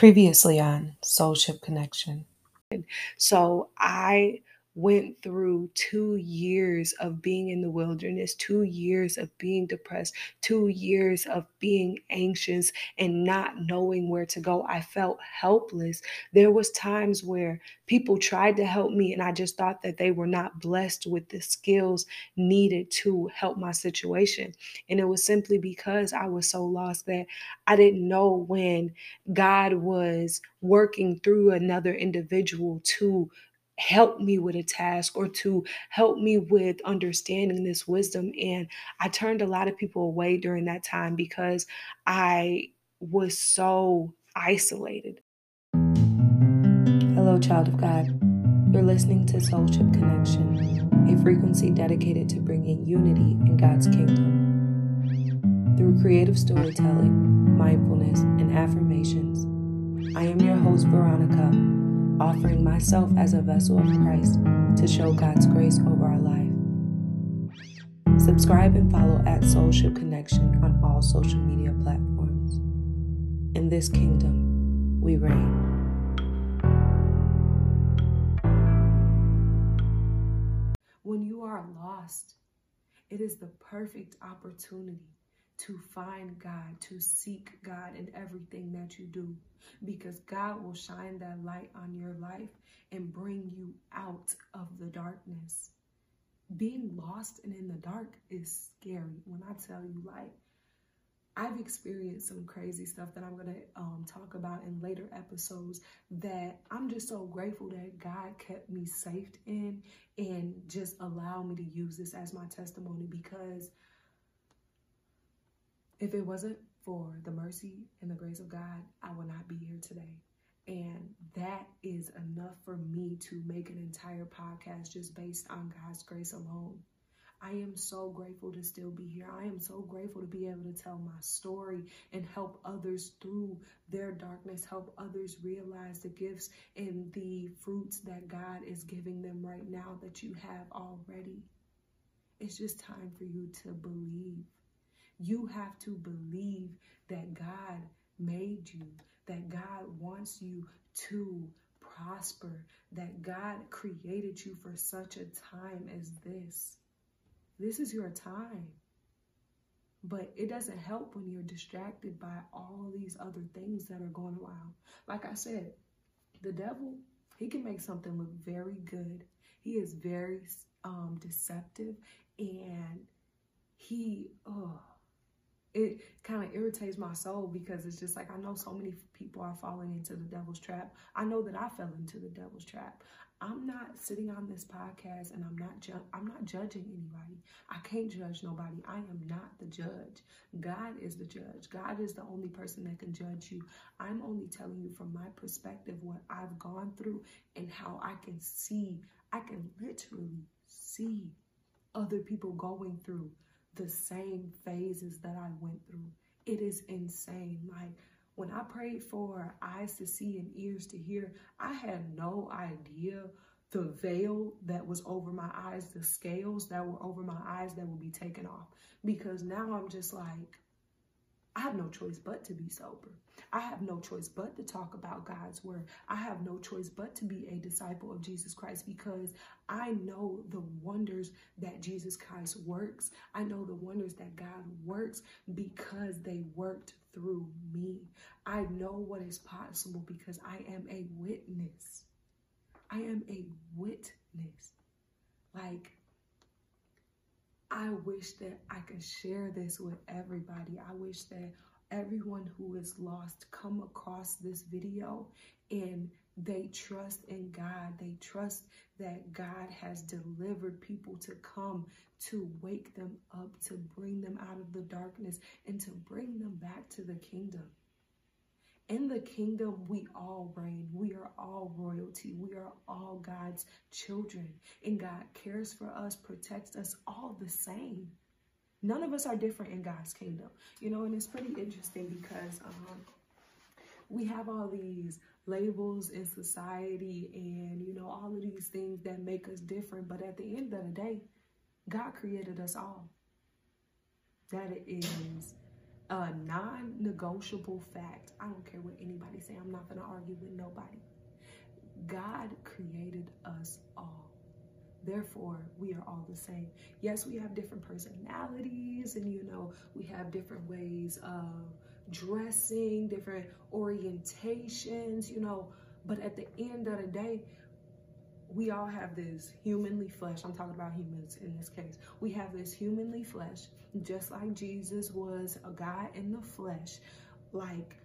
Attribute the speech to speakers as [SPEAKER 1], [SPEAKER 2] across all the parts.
[SPEAKER 1] Previously on Soulship Connection.
[SPEAKER 2] So I went through two years of being in the wilderness, two years of being depressed, two years of being anxious and not knowing where to go. I felt helpless. There was times where people tried to help me and I just thought that they were not blessed with the skills needed to help my situation. And it was simply because I was so lost that I didn't know when God was working through another individual to help me with a task or to help me with understanding this wisdom. And I turned a lot of people away during that time because I was so isolated.
[SPEAKER 1] Hello, child of God. You're listening to Soulship Connection, a frequency dedicated to bringing unity in God's kingdom. Through creative storytelling, mindfulness, and affirmations, I am your host, Veronica offering myself as a vessel of Christ to show God's grace over our life. Subscribe and follow at Soulship Connection on all social media platforms. In this kingdom, we reign.
[SPEAKER 2] When you are lost, it is the perfect opportunity to find God, to seek God in everything that you do, because God will shine that light on your life and bring you out of the darkness. Being lost and in the dark is scary. When I tell you, like, I've experienced some crazy stuff that I'm going to um, talk about in later episodes that I'm just so grateful that God kept me safe in and just allowed me to use this as my testimony because if it wasn't for the mercy and the grace of God, I would not be here today. And that is enough for me to make an entire podcast just based on God's grace alone. I am so grateful to still be here. I am so grateful to be able to tell my story and help others through their darkness, help others realize the gifts and the fruits that God is giving them right now that you have already. It's just time for you to believe. You have to believe that God made you, that God wants you to prosper, that God created you for such a time as this. This is your time. But it doesn't help when you're distracted by all these other things that are going around. Like I said, the devil, he can make something look very good. He is very um, deceptive and he, oh, it kind of irritates my soul because it's just like I know so many people are falling into the devil's trap. I know that I fell into the devil's trap. I'm not sitting on this podcast and I'm not ju- I'm not judging anybody. I can't judge nobody. I am not the judge. God is the judge. God is the only person that can judge you. I'm only telling you from my perspective what I've gone through and how I can see. I can literally see other people going through the same phases that I went through. It is insane. Like when I prayed for eyes to see and ears to hear, I had no idea the veil that was over my eyes, the scales that were over my eyes that would be taken off. Because now I'm just like, I have no choice but to be sober. I have no choice but to talk about God's word. I have no choice but to be a disciple of Jesus Christ because I know the wonders that Jesus Christ works. I know the wonders that God works because they worked through me. I know what is possible because I am a witness. I am a witness. Like, I wish that I could share this with everybody. I wish that everyone who is lost come across this video and they trust in God. They trust that God has delivered people to come to wake them up, to bring them out of the darkness, and to bring them back to the kingdom. In the kingdom, we all reign. We are all royalty. We are all God's children. And God cares for us, protects us all the same. None of us are different in God's kingdom. You know, and it's pretty interesting because um, we have all these labels in society and, you know, all of these things that make us different. But at the end of the day, God created us all. That is a non-negotiable fact. I don't care what anybody say. I'm not going to argue with nobody. God created us all. Therefore, we are all the same. Yes, we have different personalities and, you know, we have different ways of dressing, different orientations, you know, but at the end of the day, we all have this humanly flesh. I'm talking about humans in this case. We have this humanly flesh, just like Jesus was a God in the flesh. Like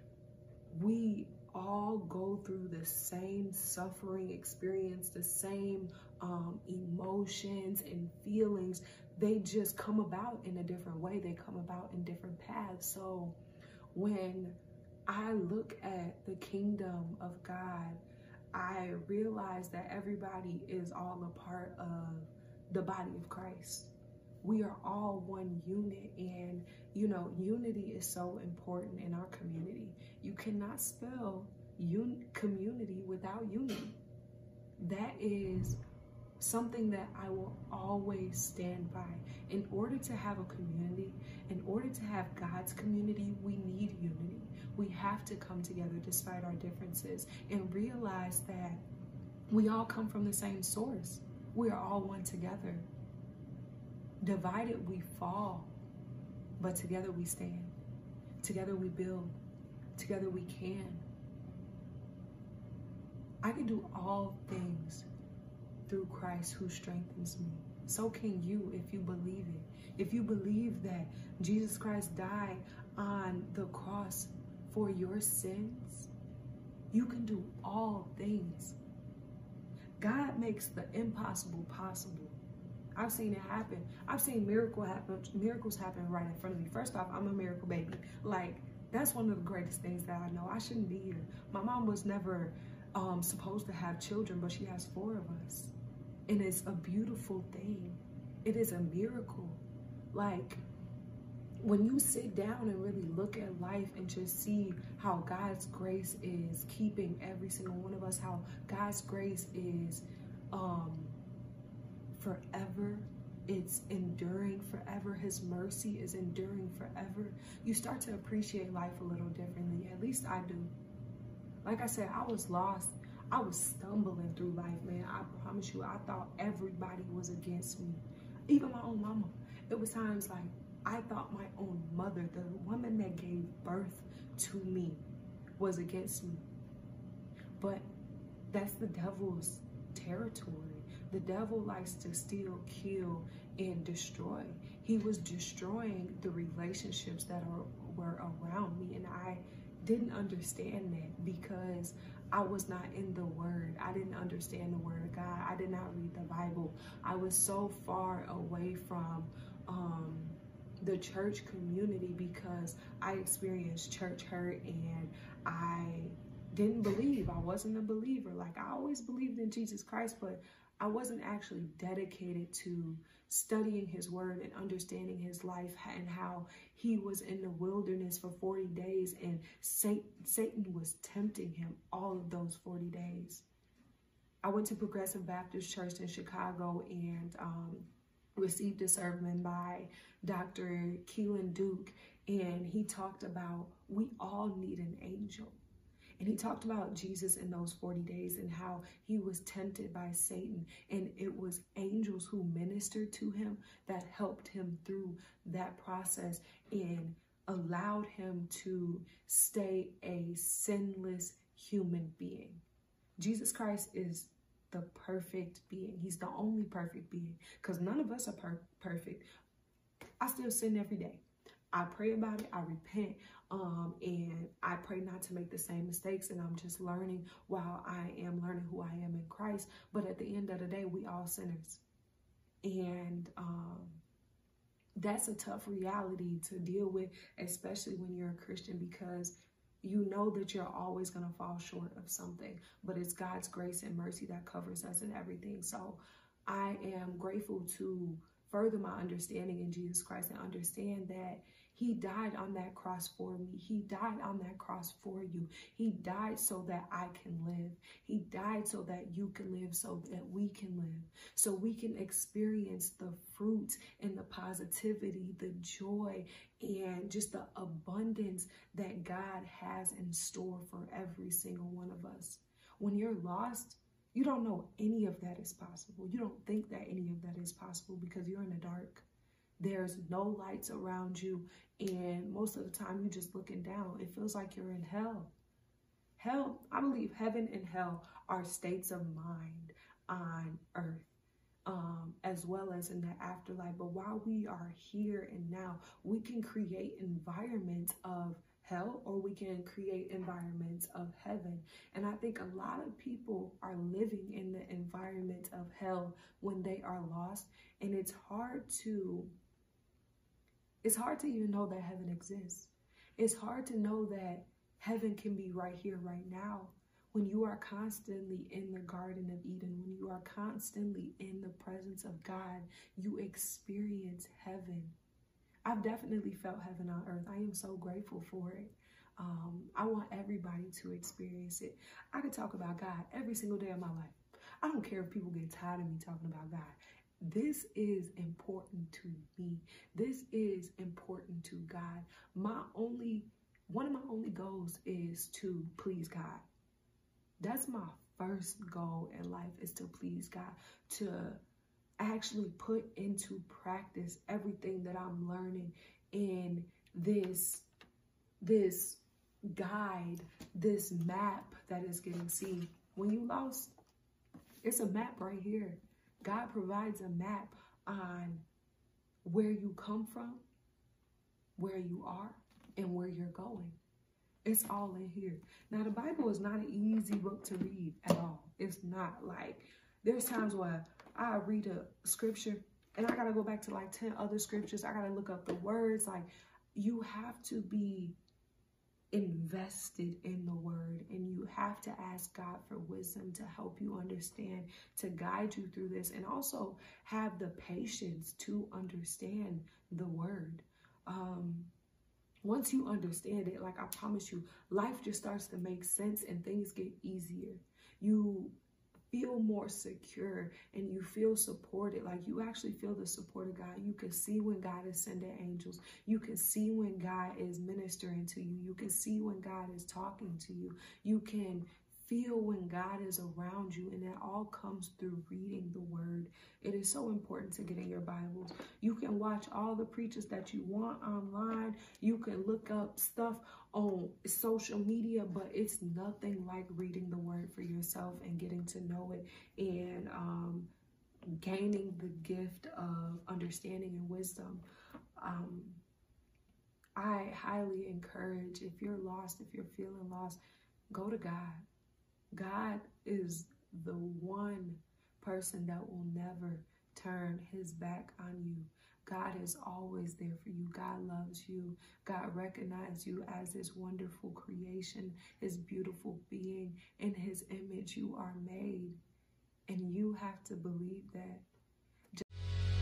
[SPEAKER 2] we all go through the same suffering experience, the same um, emotions and feelings. They just come about in a different way. They come about in different paths. So when I look at the kingdom of God, I realize that everybody is all a part of the body of Christ. We are all one unit, and you know, unity is so important in our community. You cannot spell un- community without unity. That is something that I will always stand by. In order to have a community, in order to have God's community, we need unity. We have to come together despite our differences and realize that we all come from the same source. We are all one together. Divided, we fall, but together we stand. Together we build. Together we can. I can do all things through Christ who strengthens me. So can you if you believe it. If you believe that Jesus Christ died on the cross for your sins, you can do all things. God makes the impossible possible. I've seen it happen. I've seen miracle happen, miracles happen right in front of me. First off, I'm a miracle baby. Like, that's one of the greatest things that I know. I shouldn't be here. My mom was never um, supposed to have children, but she has four of us. And it's a beautiful thing. It is a miracle. Like, when you sit down and really look at life and just see how God's grace is keeping every single one of us, how God's grace is um, forever, it's enduring forever, His mercy is enduring forever, you start to appreciate life a little differently. At least I do. Like I said, I was lost. I was stumbling through life, man. I promise you, I thought everybody was against me, even my own mama. It was times like I thought my own mother, the woman that gave birth to me, was against me. But that's the devil's territory. The devil likes to steal, kill, and destroy. He was destroying the relationships that are, were around me, and I didn't understand that because I was not in the word. I didn't understand the word of God. I did not read the Bible. I was so far away from um, the church community because I experienced church hurt and I didn't believe. I wasn't a believer. Like I always believed in Jesus Christ, but I wasn't actually dedicated to studying his word and understanding his life and how he was in the wilderness for 40 days and Satan was tempting him all of those 40 days. I went to Progressive Baptist Church in Chicago and um, received a sermon by Dr. Keelan Duke, and he talked about we all need an angel. And he talked about Jesus in those 40 days and how he was tempted by Satan. And it was angels who ministered to him that helped him through that process and allowed him to stay a sinless human being. Jesus Christ is the perfect being. He's the only perfect being because none of us are per perfect. I still sin every day. I pray about it. I repent. Um, and I pray not to make the same mistakes. And I'm just learning while I am learning who I am in Christ. But at the end of the day, we all sinners. And um, that's a tough reality to deal with, especially when you're a Christian, because you know that you're always going to fall short of something, but it's God's grace and mercy that covers us and everything. So I am grateful to further my understanding in Jesus Christ and understand that He died on that cross for me. He died on that cross for you. He died so that I can live. He died so that you can live, so that we can live, so we can experience the fruit and the positivity, the joy, and just the abundance that God has in store for every single one of us. When you're lost, you don't know any of that is possible. You don't think that any of that is possible because you're in the dark. There's no lights around you. And most of the time, you're just looking down. It feels like you're in hell. Hell, I believe heaven and hell are states of mind on earth. Um, as well as in the afterlife. But while we are here and now, we can create environments of hell or we can create environments of heaven. And I think a lot of people are living in the environment of hell when they are lost. And it's hard to it's hard to even know that heaven exists. It's hard to know that heaven can be right here, right now. When you are constantly in the Garden of Eden, when you are constantly in the presence of God, you experience heaven. I've definitely felt heaven on earth. I am so grateful for it. Um, I want everybody to experience it. I could talk about God every single day of my life. I don't care if people get tired of me talking about God. This is important to me. This is important to God. My only, one of my only goals is to please God. That's my first goal in life is to please God, to actually put into practice everything that I'm learning in this, this guide, this map that is getting seen. When you lost, it's a map right here. God provides a map on where you come from, where you are, and where you're going. It's all in here. Now, the Bible is not an easy book to read at all. It's not like, there's times where I read a scripture and I got to go back to like 10 other scriptures. I got to look up the words. Like, you have to be invested in the word and you have to ask God for wisdom to help you understand, to guide you through this, and also have the patience to understand the word. Um, once you understand it, like I promise you, life just starts to make sense and things get easier. You feel more secure and you feel supported. Like you actually feel the support of God. You can see when God is sending angels. You can see when God is ministering to you. You can see when God is talking to you. You can feel when God is around you, and that all comes through reading the word. It is so important to get in your Bibles. You can watch all the preachers that you want online. You can look up stuff on social media, but it's nothing like reading the word for yourself and getting to know it and um, gaining the gift of understanding and wisdom. Um, I highly encourage if you're lost, if you're feeling lost, go to God God is the one person that will never turn his back on you. God is always there for you. God loves you. God recognizes you as his wonderful creation, his beautiful being. In his image, you are made. And you have to believe that.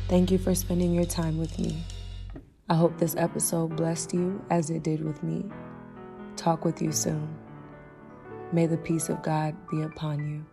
[SPEAKER 1] Thank you for spending your time with me. I hope this episode blessed you as it did with me. Talk with you soon. May the peace of God be upon you.